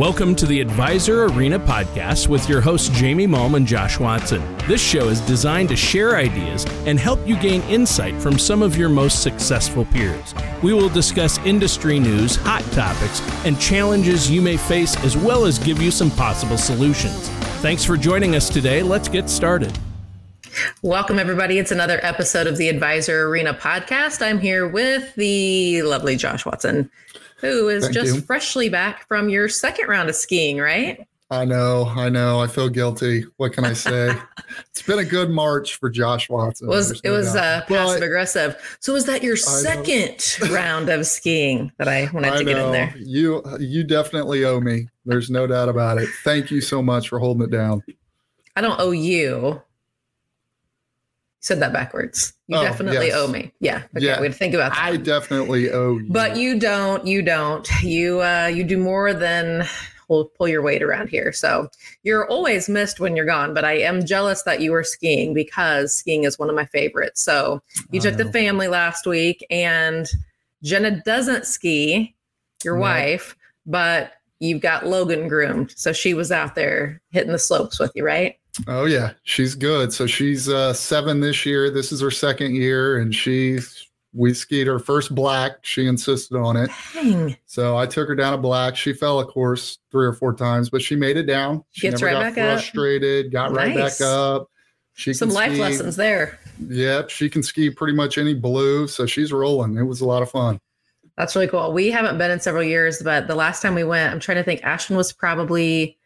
Welcome to the Advisor Arena podcast with your hosts Jamie Malm and Josh Watson. This show is designed to share ideas and help you gain insight from some of your most successful peers. We will discuss industry news, hot topics, and challenges you may face, as well as give you some possible solutions. Thanks for joining us today. Let's get started. Welcome, everybody. It's another episode of the Advisor Arena podcast. I'm here with the lovely Josh Watson who is Thank just you. freshly back from your second round of skiing, right? I know, I know. I feel guilty. What can I say? it's been a good March for Josh Watson. It was it was uh, passive aggressive. So was that your second round of skiing that I wanted I to know. get in there? You you definitely owe me. There's no doubt about it. Thank you so much for holding it down. I don't owe you said that backwards. You oh, definitely yes. owe me. Yeah. Okay, yeah. We'd think about that. I definitely owe you. But you don't, you don't. You uh you do more than will pull your weight around here. So you're always missed when you're gone, but I am jealous that you were skiing because skiing is one of my favorites. So you took the family last week and Jenna doesn't ski, your no. wife, but you've got Logan groomed. So she was out there hitting the slopes with you, right? Oh yeah, she's good. So she's uh, seven this year. This is her second year, and she's we skied her first black. She insisted on it. Dang. So I took her down a black. She fell, of course, three or four times, but she made it down. She Gets never right got frustrated. Up. Got nice. right back up. She some life ski. lessons there. Yep, she can ski pretty much any blue, so she's rolling. It was a lot of fun. That's really cool. We haven't been in several years, but the last time we went, I'm trying to think. Ashton was probably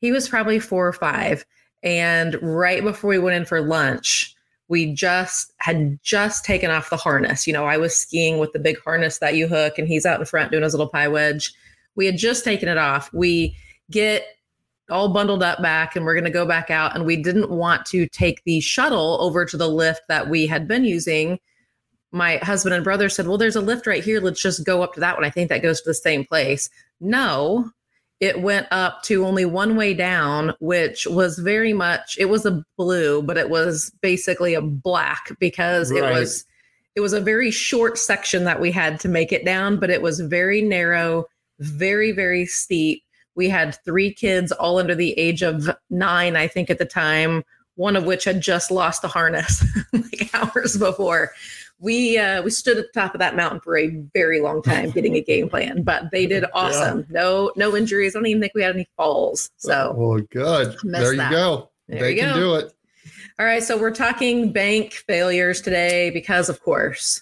he was probably four or five and right before we went in for lunch, we just had just taken off the harness. You know, I was skiing with the big harness that you hook, and he's out in front doing his little pie wedge. We had just taken it off. We get all bundled up back and we're going to go back out. And we didn't want to take the shuttle over to the lift that we had been using. My husband and brother said, Well, there's a lift right here. Let's just go up to that one. I think that goes to the same place. No, it went up to only one way down, which was very much it was a blue, but it was basically a black because right. it was it was a very short section that we had to make it down, but it was very narrow, very, very steep. We had three kids all under the age of nine, I think, at the time, one of which had just lost the harness like hours before we uh, we stood at the top of that mountain for a very long time getting a game plan, but they did awesome. Yeah. No no injuries. I don't even think we had any falls. So well, good. There you that. go. There they you can go. do it. All right, so we're talking bank failures today because, of course,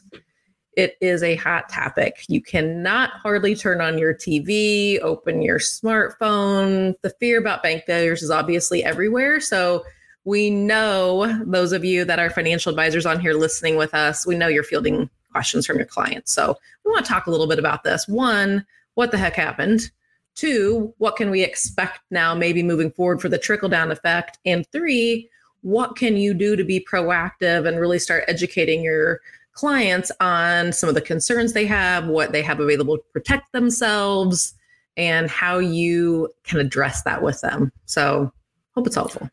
it is a hot topic. You cannot hardly turn on your TV, open your smartphone. The fear about bank failures is obviously everywhere. So we know those of you that are financial advisors on here listening with us, we know you're fielding questions from your clients. So we want to talk a little bit about this. One, what the heck happened? Two, what can we expect now, maybe moving forward for the trickle down effect? And three, what can you do to be proactive and really start educating your clients on some of the concerns they have, what they have available to protect themselves, and how you can address that with them? So, hope it's helpful.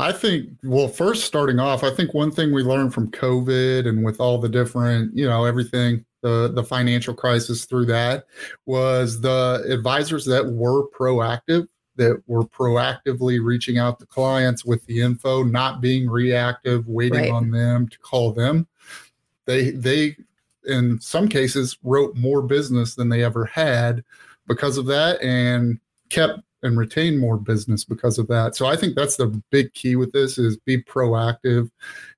I think, well, first starting off, I think one thing we learned from COVID and with all the different, you know, everything, the the financial crisis through that was the advisors that were proactive, that were proactively reaching out to clients with the info, not being reactive, waiting right. on them to call them. They they in some cases wrote more business than they ever had because of that and kept and retain more business because of that. So I think that's the big key with this is be proactive.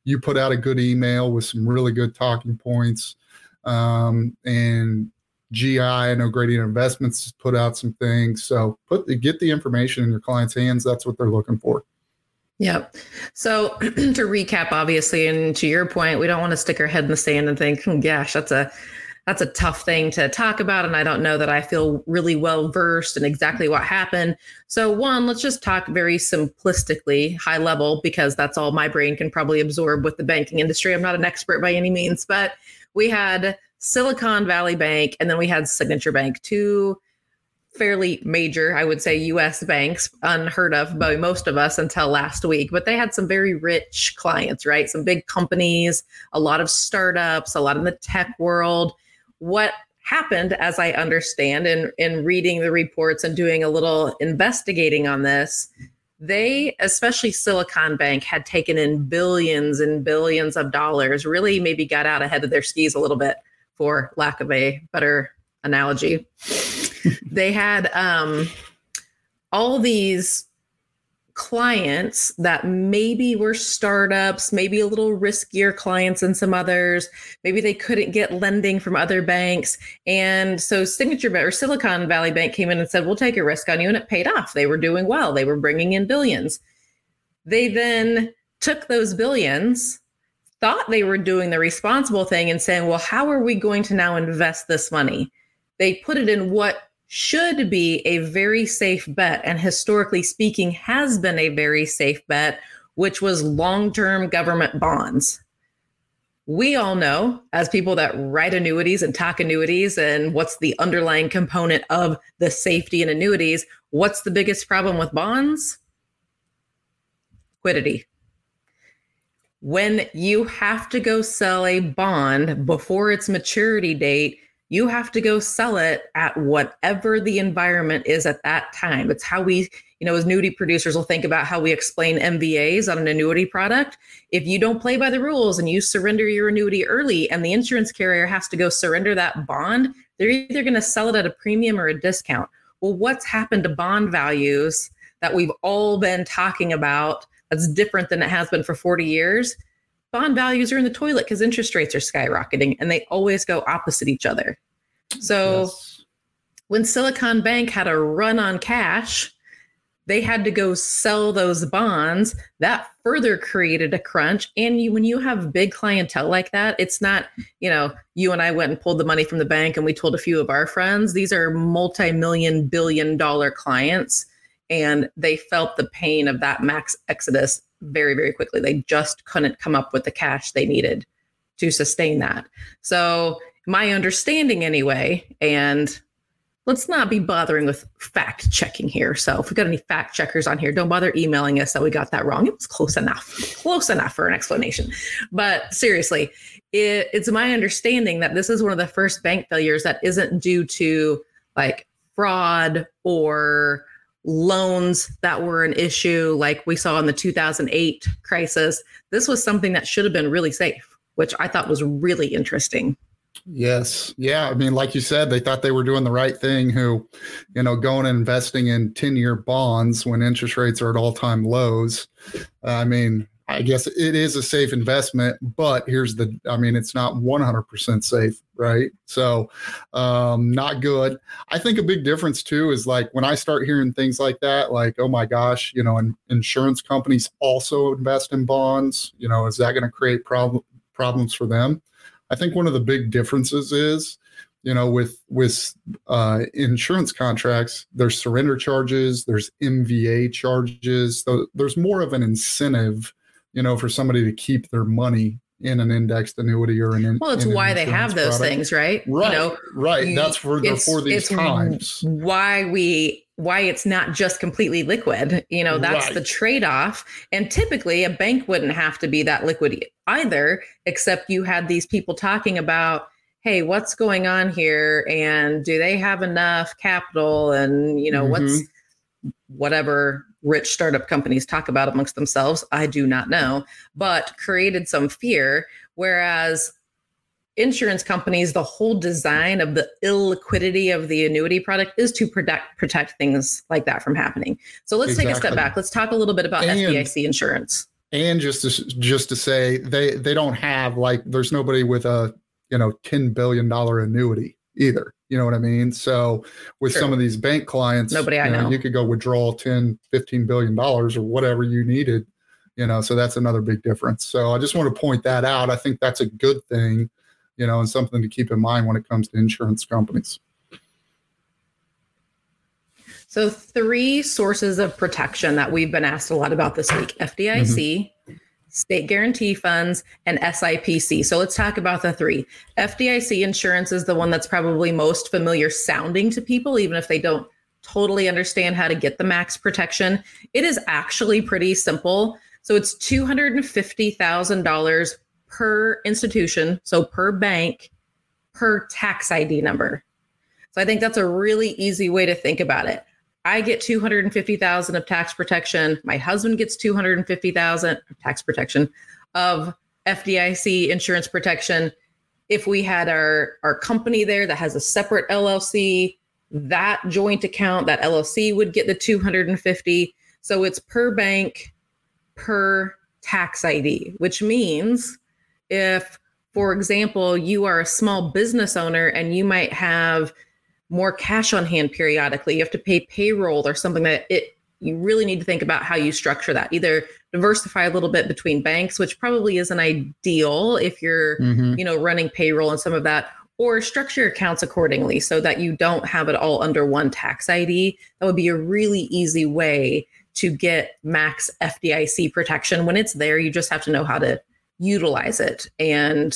You put out a good email with some really good talking points. Um, and GI, I know Gradient Investments put out some things. So put the, get the information in your client's hands. That's what they're looking for. Yep. So to recap, obviously, and to your point, we don't want to stick our head in the sand and think, oh, gosh, that's a that's a tough thing to talk about and i don't know that i feel really well versed in exactly what happened. So one let's just talk very simplistically high level because that's all my brain can probably absorb with the banking industry. I'm not an expert by any means but we had silicon valley bank and then we had signature bank two fairly major i would say us banks unheard of by most of us until last week. But they had some very rich clients right? Some big companies a lot of startups a lot in the tech world what happened, as I understand, in, in reading the reports and doing a little investigating on this, they, especially Silicon Bank, had taken in billions and billions of dollars, really maybe got out ahead of their skis a little bit, for lack of a better analogy. they had um, all these clients that maybe were startups, maybe a little riskier clients than some others. Maybe they couldn't get lending from other banks. And so Signature or Silicon Valley Bank came in and said, We'll take a risk on you. And it paid off. They were doing well, they were bringing in billions. They then took those billions, thought they were doing the responsible thing, and saying, Well, how are we going to now invest this money? They put it in what should be a very safe bet, and historically speaking, has been a very safe bet, which was long term government bonds. We all know, as people that write annuities and talk annuities, and what's the underlying component of the safety in annuities, what's the biggest problem with bonds? Liquidity. When you have to go sell a bond before its maturity date, you have to go sell it at whatever the environment is at that time. It's how we, you know, as annuity producers will think about how we explain MVAs on an annuity product. If you don't play by the rules and you surrender your annuity early and the insurance carrier has to go surrender that bond, they're either going to sell it at a premium or a discount. Well, what's happened to bond values that we've all been talking about that's different than it has been for 40 years? Bond values are in the toilet because interest rates are skyrocketing and they always go opposite each other. So yes. when Silicon Bank had a run on cash, they had to go sell those bonds. That further created a crunch. And you, when you have big clientele like that, it's not, you know, you and I went and pulled the money from the bank and we told a few of our friends. These are multi million, billion dollar clients. And they felt the pain of that max exodus very, very quickly. They just couldn't come up with the cash they needed to sustain that. So, my understanding anyway, and let's not be bothering with fact checking here. So, if we got any fact checkers on here, don't bother emailing us that we got that wrong. It was close enough, close enough for an explanation. But seriously, it, it's my understanding that this is one of the first bank failures that isn't due to like fraud or loans that were an issue like we saw in the 2008 crisis. This was something that should have been really safe, which I thought was really interesting. Yes. Yeah. I mean, like you said, they thought they were doing the right thing who, you know, going and investing in 10 year bonds when interest rates are at all time lows. I mean, I guess it is a safe investment, but here's the I mean, it's not 100% safe, right? So, um, not good. I think a big difference too is like when I start hearing things like that, like, oh my gosh, you know, insurance companies also invest in bonds, you know, is that going to create problem, problems for them? I think one of the big differences is, you know, with with uh, insurance contracts, there's surrender charges, there's MVA charges. So there's more of an incentive you know, for somebody to keep their money in an indexed annuity or an well it's why they have those product. things right right you know, right that's for for these times why we why it's not just completely liquid you know that's right. the trade-off and typically a bank wouldn't have to be that liquid either except you had these people talking about hey what's going on here and do they have enough capital and you know mm-hmm. what's whatever rich startup companies talk about amongst themselves. I do not know, but created some fear. Whereas insurance companies, the whole design of the illiquidity of the annuity product is to protect protect things like that from happening. So let's exactly. take a step back. Let's talk a little bit about and, FDIC insurance. And just to just to say they they don't have like there's nobody with a you know ten billion dollar annuity either. You know what I mean? So with some of these bank clients, nobody I you know, know, you could go withdraw 10, 15 billion dollars or whatever you needed, you know, so that's another big difference. So I just want to point that out. I think that's a good thing, you know, and something to keep in mind when it comes to insurance companies. So, three sources of protection that we've been asked a lot about this week FDIC, mm-hmm state guarantee funds, and SIPC. So let's talk about the three. FDIC insurance is the one that's probably most familiar sounding to people, even if they don't totally understand how to get the max protection. It is actually pretty simple. So it's $250,000 per institution, so per bank, per tax ID number. So I think that's a really easy way to think about it. I get 250,000 of tax protection. My husband gets 250,000 of tax protection of FDIC insurance protection. If we had our our company there that has a separate LLC, that joint account, that LLC would get the 250. So it's per bank per tax ID, which means if for example, you are a small business owner and you might have more cash on hand periodically. You have to pay payroll or something that it you really need to think about how you structure that. Either diversify a little bit between banks, which probably isn't ideal if you're, mm-hmm. you know, running payroll and some of that, or structure your accounts accordingly so that you don't have it all under one tax ID. That would be a really easy way to get max FDIC protection. When it's there, you just have to know how to utilize it. And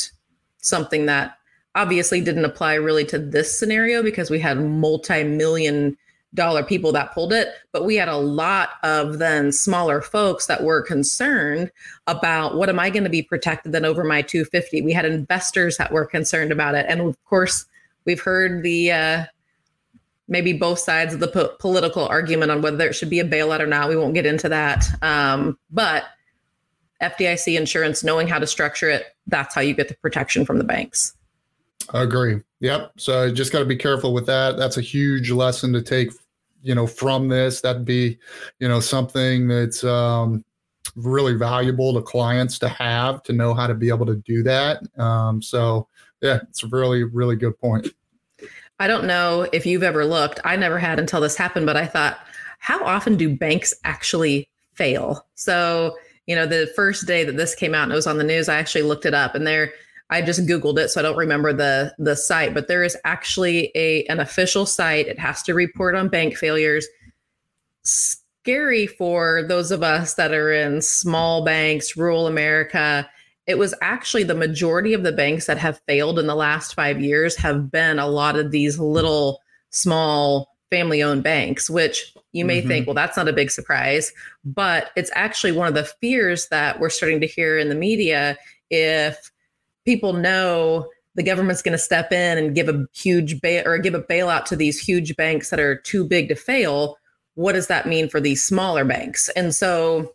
something that obviously didn't apply really to this scenario because we had multi-million dollar people that pulled it but we had a lot of then smaller folks that were concerned about what am i going to be protected then over my 250 we had investors that were concerned about it. And of course we've heard the uh, maybe both sides of the po- political argument on whether it should be a bailout or not. We won't get into that. Um, but fdic insurance knowing how to structure it that's how you get the protection from the banks I agree. Yep. So just got to be careful with that. That's a huge lesson to take, you know, from this. That'd be, you know, something that's um, really valuable to clients to have to know how to be able to do that. Um, so yeah, it's a really, really good point. I don't know if you've ever looked. I never had until this happened, but I thought, how often do banks actually fail? So, you know, the first day that this came out and it was on the news, I actually looked it up and there I just googled it, so I don't remember the the site, but there is actually a an official site. It has to report on bank failures. Scary for those of us that are in small banks, rural America. It was actually the majority of the banks that have failed in the last five years have been a lot of these little small family owned banks, which you may mm-hmm. think, well, that's not a big surprise. But it's actually one of the fears that we're starting to hear in the media if people know the government's going to step in and give a huge bail or give a bailout to these huge banks that are too big to fail what does that mean for these smaller banks? And so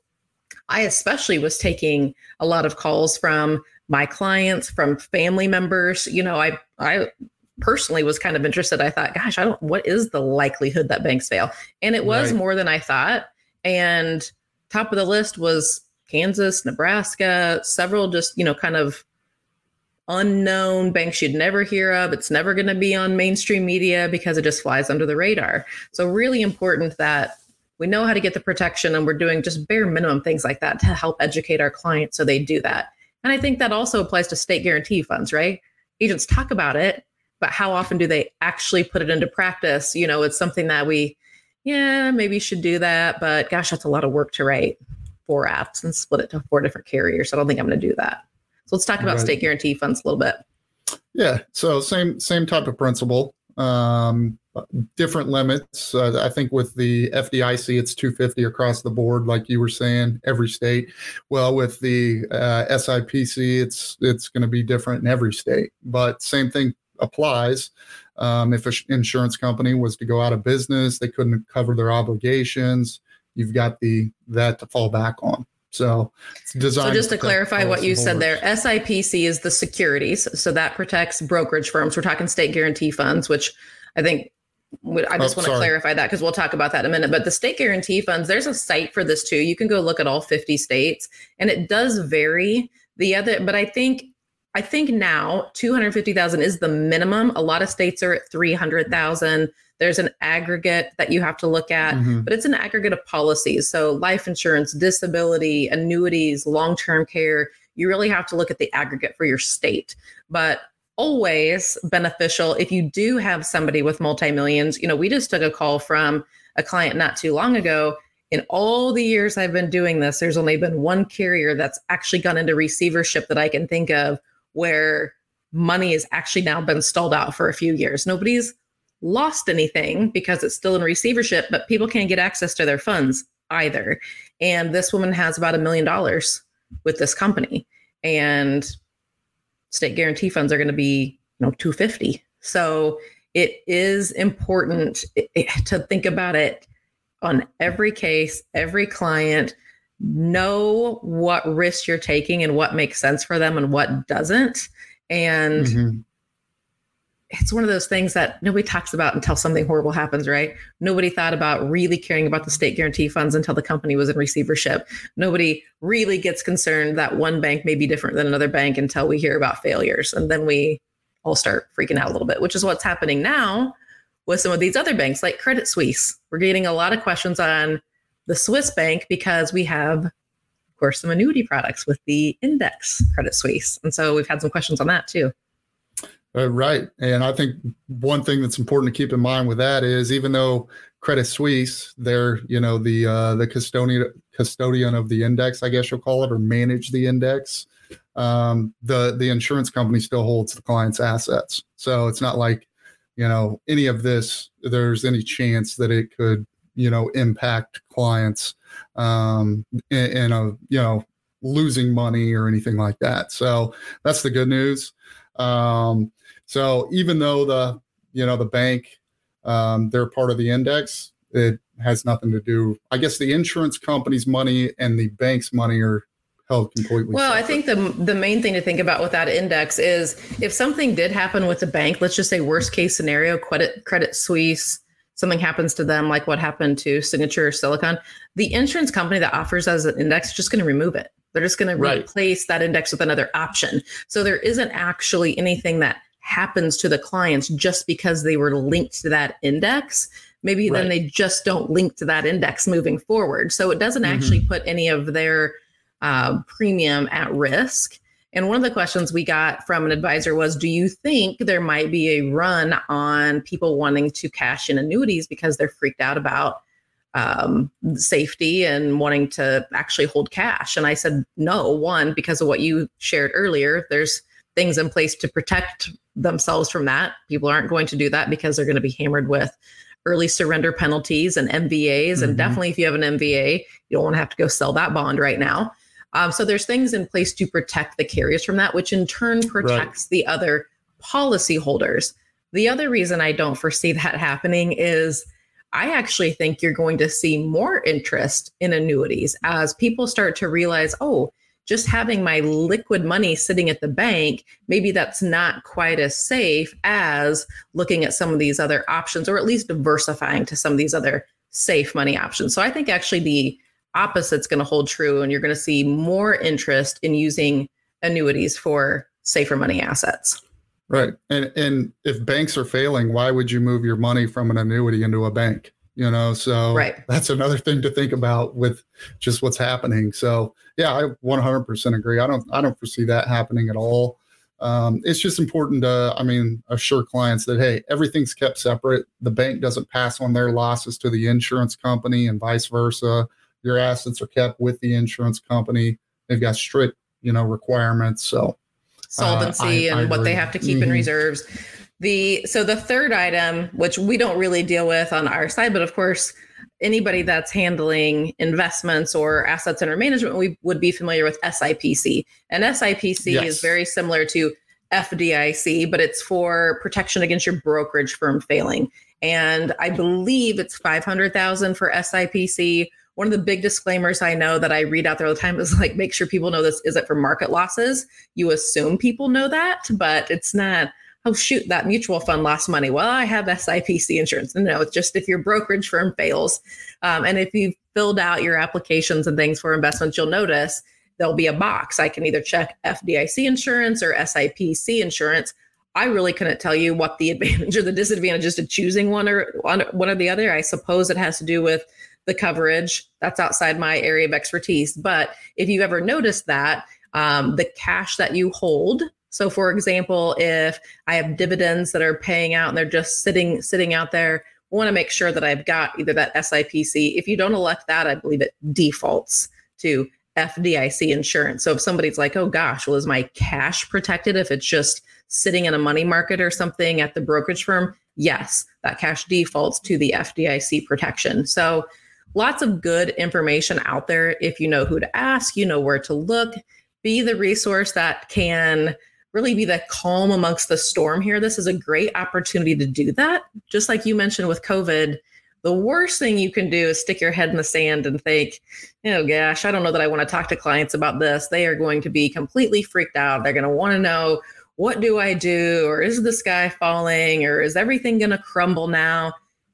i especially was taking a lot of calls from my clients from family members you know i i personally was kind of interested. I thought gosh i don't what is the likelihood that banks fail? And it was right. more than i thought. And top of the list was kansas nebraska several just you know kind of unknown banks you'd never hear of. It's never going to be on mainstream media because it just flies under the radar. So, really important that we know how to get the protection and we're doing just bare minimum things like that to help educate our clients so they do that. And I think that also applies to state guarantee funds, right? Agents talk about it, but how often do they actually put it into practice? You know, it's something that we, yeah, maybe should do that, but gosh, that's a lot of work to write four apps and split it to four different carriers. I don't think I'm going to do that. So let's talk about right. state guarantee funds a little bit. Yeah. So same same type of principle. Um, different limits. Uh, I think with the FDIC, it's 250 across the board, like you were saying, every state. Well, with the uh, SIPC, it's it's going to be different in every state. But same thing applies. Um, if an insurance company was to go out of business, they couldn't cover their obligations. You've got the that to fall back on. So designed. So just to, to clarify what you said there, SIPC is the securities, so that protects brokerage firms. We're talking state guarantee funds, which I think I just oh, want to clarify that because we'll talk about that in a minute. But the state guarantee funds, there's a site for this too. You can go look at all 50 states, and it does vary. The other, but I think I think now 250,000 is the minimum. A lot of states are at 300,000. There's an aggregate that you have to look at, mm-hmm. but it's an aggregate of policies. So, life insurance, disability, annuities, long term care, you really have to look at the aggregate for your state. But always beneficial if you do have somebody with multi millions. You know, we just took a call from a client not too long ago. In all the years I've been doing this, there's only been one carrier that's actually gone into receivership that I can think of where money has actually now been stalled out for a few years. Nobody's lost anything because it's still in receivership, but people can't get access to their funds either. And this woman has about a million dollars with this company. And state guarantee funds are going to be you know 250 so it is important eh, eh, to think about it on every case every client know what risks you're taking and what makes sense for them and what doesn't and mm-hmm it's one of those things that nobody talks about until something horrible happens, right? Nobody thought about really caring about the state guarantee funds until the company was in receivership. Nobody really gets concerned that one bank may be different than another bank until we hear about failures. And then we all start freaking out a little bit, which is what's happening now with some of these other banks like Credit Suisse. We're getting a lot of questions on the Swiss bank because we have, of course, some annuity products with the index Credit Suisse. And so we've had some questions on that too. Uh, right. And I think one thing that's important to keep in mind with that is even though Credit Suisse, they're, you know, the uh, the custodian custodian of the index, I guess you'll call it, or manage the index. Um, the the insurance company still holds the client's assets. So it's not like, you know, any of this, there's any chance that it could, you know, impact clients um, in, in a, you know, losing money or anything like that. So that's the good news. Um, so even though the you know the bank um, they're part of the index, it has nothing to do. I guess the insurance company's money and the bank's money are held completely. Well, separate. I think the the main thing to think about with that index is if something did happen with the bank, let's just say worst case scenario, credit Credit Suisse, something happens to them like what happened to Signature or Silicon, the insurance company that offers as an index is just going to remove it. They're just going right. to replace that index with another option. So there isn't actually anything that happens to the clients just because they were linked to that index maybe right. then they just don't link to that index moving forward so it doesn't mm-hmm. actually put any of their uh, premium at risk and one of the questions we got from an advisor was do you think there might be a run on people wanting to cash in annuities because they're freaked out about um, safety and wanting to actually hold cash and i said no one because of what you shared earlier there's things in place to protect themselves from that. People aren't going to do that because they're going to be hammered with early surrender penalties and MVAs. Mm-hmm. And definitely, if you have an MVA, you don't want to have to go sell that bond right now. Um, so there's things in place to protect the carriers from that, which in turn protects right. the other policyholders. The other reason I don't foresee that happening is I actually think you're going to see more interest in annuities as people start to realize, oh, just having my liquid money sitting at the bank, maybe that's not quite as safe as looking at some of these other options, or at least diversifying to some of these other safe money options. So I think actually the opposite's going to hold true, and you're going to see more interest in using annuities for safer money assets. Right. And and if banks are failing, why would you move your money from an annuity into a bank? you know so right. that's another thing to think about with just what's happening so yeah i 100% agree i don't i don't foresee that happening at all um, it's just important to i mean assure clients that hey everything's kept separate the bank doesn't pass on their losses to the insurance company and vice versa your assets are kept with the insurance company they've got strict you know requirements so solvency uh, I, and I what they have to keep mm-hmm. in reserves the so the third item, which we don't really deal with on our side, but of course, anybody that's handling investments or assets under management, we would be familiar with SIPC. And SIPC yes. is very similar to FDIC, but it's for protection against your brokerage firm failing. And I believe it's 500,000 for SIPC. One of the big disclaimers I know that I read out there all the time is like, make sure people know this isn't for market losses. You assume people know that, but it's not oh shoot that mutual fund lost money. Well i have sipc insurance. No it's just if your brokerage firm fails um, and if you've filled out your applications and things for investments you'll notice there'll be a box. I can either check fdic insurance or sipc insurance. I really couldn't tell you what the advantage or the disadvantage is to choosing one or one, one or the other. I suppose it has to do with the coverage that's outside my area of expertise but if you ever noticed that um, the cash that you hold so for example, if I have dividends that are paying out and they're just sitting sitting out there, I want to make sure that I've got either that SIPC. If you don't elect that, I believe it defaults to FDIC insurance. So if somebody's like, "Oh gosh, well is my cash protected if it's just sitting in a money market or something at the brokerage firm?" Yes, that cash defaults to the FDIC protection. So lots of good information out there if you know who to ask, you know where to look, be the resource that can really be the calm amongst the storm here, this is a great opportunity to do that. Just like you mentioned with COVID, the worst thing you can do is stick your head in the sand and think, oh gosh, I don't know that I want to talk to clients about this. They are going to be completely freaked out. They're going to want to know, what do I do? Or is the sky falling? Or is everything going to crumble now?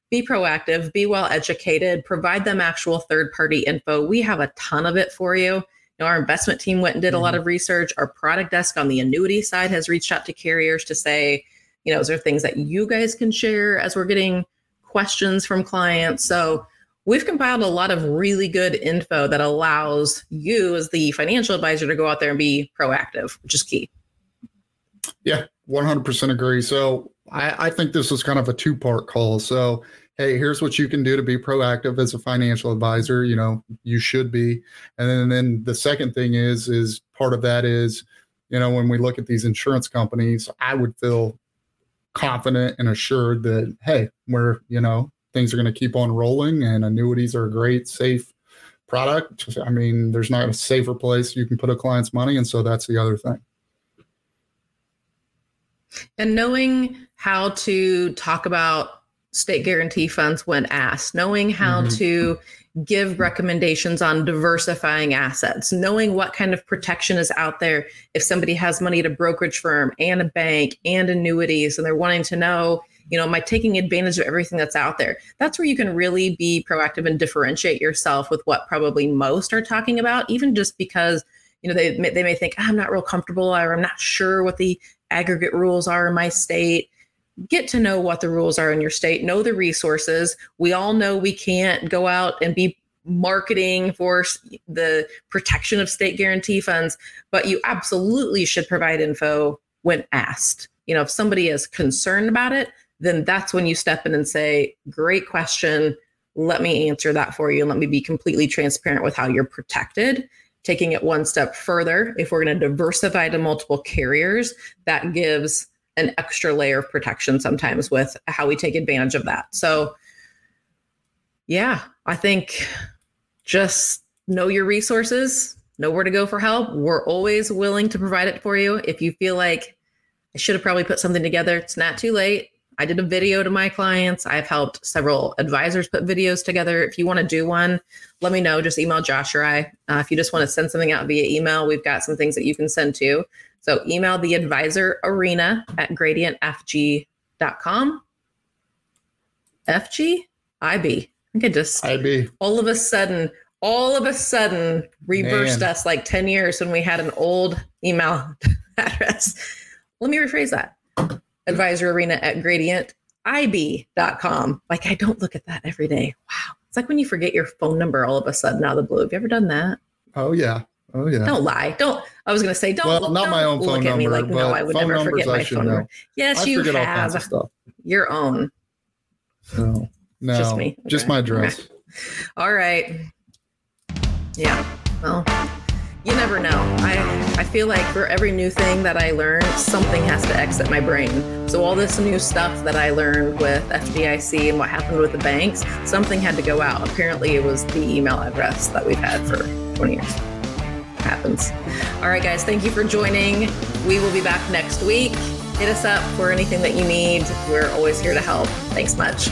Be proactive, be well educated, provide them actual third party info. We have a ton of it for you. You know, our investment team went and did a lot mm-hmm. of research. Our product desk on the annuity side has reached out to carriers to say, you know, is there things that you guys can share as we're getting questions from clients? So we've compiled a lot of really good info that allows you as the financial advisor to go out there and be proactive, which is key. Yeah, 100% agree. So I, I think this was kind of a two part call. So hey, here's what you can do to be proactive as a financial advisor. You know, you should be. And then, and then the second thing is, is part of that is, you know, when we look at these insurance companies, I would feel confident and assured that, hey, we're, you know, things are going to keep on rolling and annuities are a great, safe product. I mean, there's not a safer place you can put a client's money. And so that's the other thing. And knowing how to talk about state guarantee funds when asked, knowing how mm-hmm. to give recommendations on diversifying assets, knowing what kind of protection is out there if somebody has money at a brokerage firm and a bank and annuities and they're wanting to know, you know, am I taking advantage of everything that's out there? That's where you can really be proactive and differentiate yourself with what probably most are talking about, even just because you know they they may think ah, I'm not real comfortable or I'm not sure what the aggregate rules are in my state get to know what the rules are in your state, know the resources. We all know we can't go out and be marketing for the protection of state guarantee funds, but you absolutely should provide info when asked. You know, if somebody is concerned about it, then that's when you step in and say, Great question. Let me answer that for you and let me be completely transparent with how you're protected. Taking it one step further, if we're going to diversify to multiple carriers, that gives an extra layer of protection sometimes with how we take advantage of that. So, yeah, I think just know your resources, know where to go for help. We're always willing to provide it for you. If you feel like I should have probably put something together, it's not too late. I did a video to my clients. I've helped several advisors put videos together. If you want to do one, let me know. Just email Josh or I. Uh, if you just want to send something out via email, we've got some things that you can send to. So email the advisor arena at gradientfg.com. FG? IB. I think I just IB. all of a sudden, all of a sudden reversed Man. us like 10 years when we had an old email address. Let me rephrase that. Advisor arena at gradientib.com. Like I don't look at that every day. Wow. It's like when you forget your phone number all of a sudden out of the blue. Have you ever done that? Oh yeah. Oh yeah. Don't lie. Don't. I was going to say don't. Well, not don't my own phone look at me like no. I would never forget my phone know. number. Yes, I you have your own. So no, just me. Okay. Just my address. All right. Yeah. Well, you never know. I I feel like for every new thing that I learn, something has to exit my brain. So all this new stuff that I learned with FDIC and what happened with the banks, something had to go out. Apparently, it was the email address that we've had for 20 years happens. All right, guys, thank you for joining. We will be back next week. Hit us up for anything that you need. We're always here to help. Thanks much.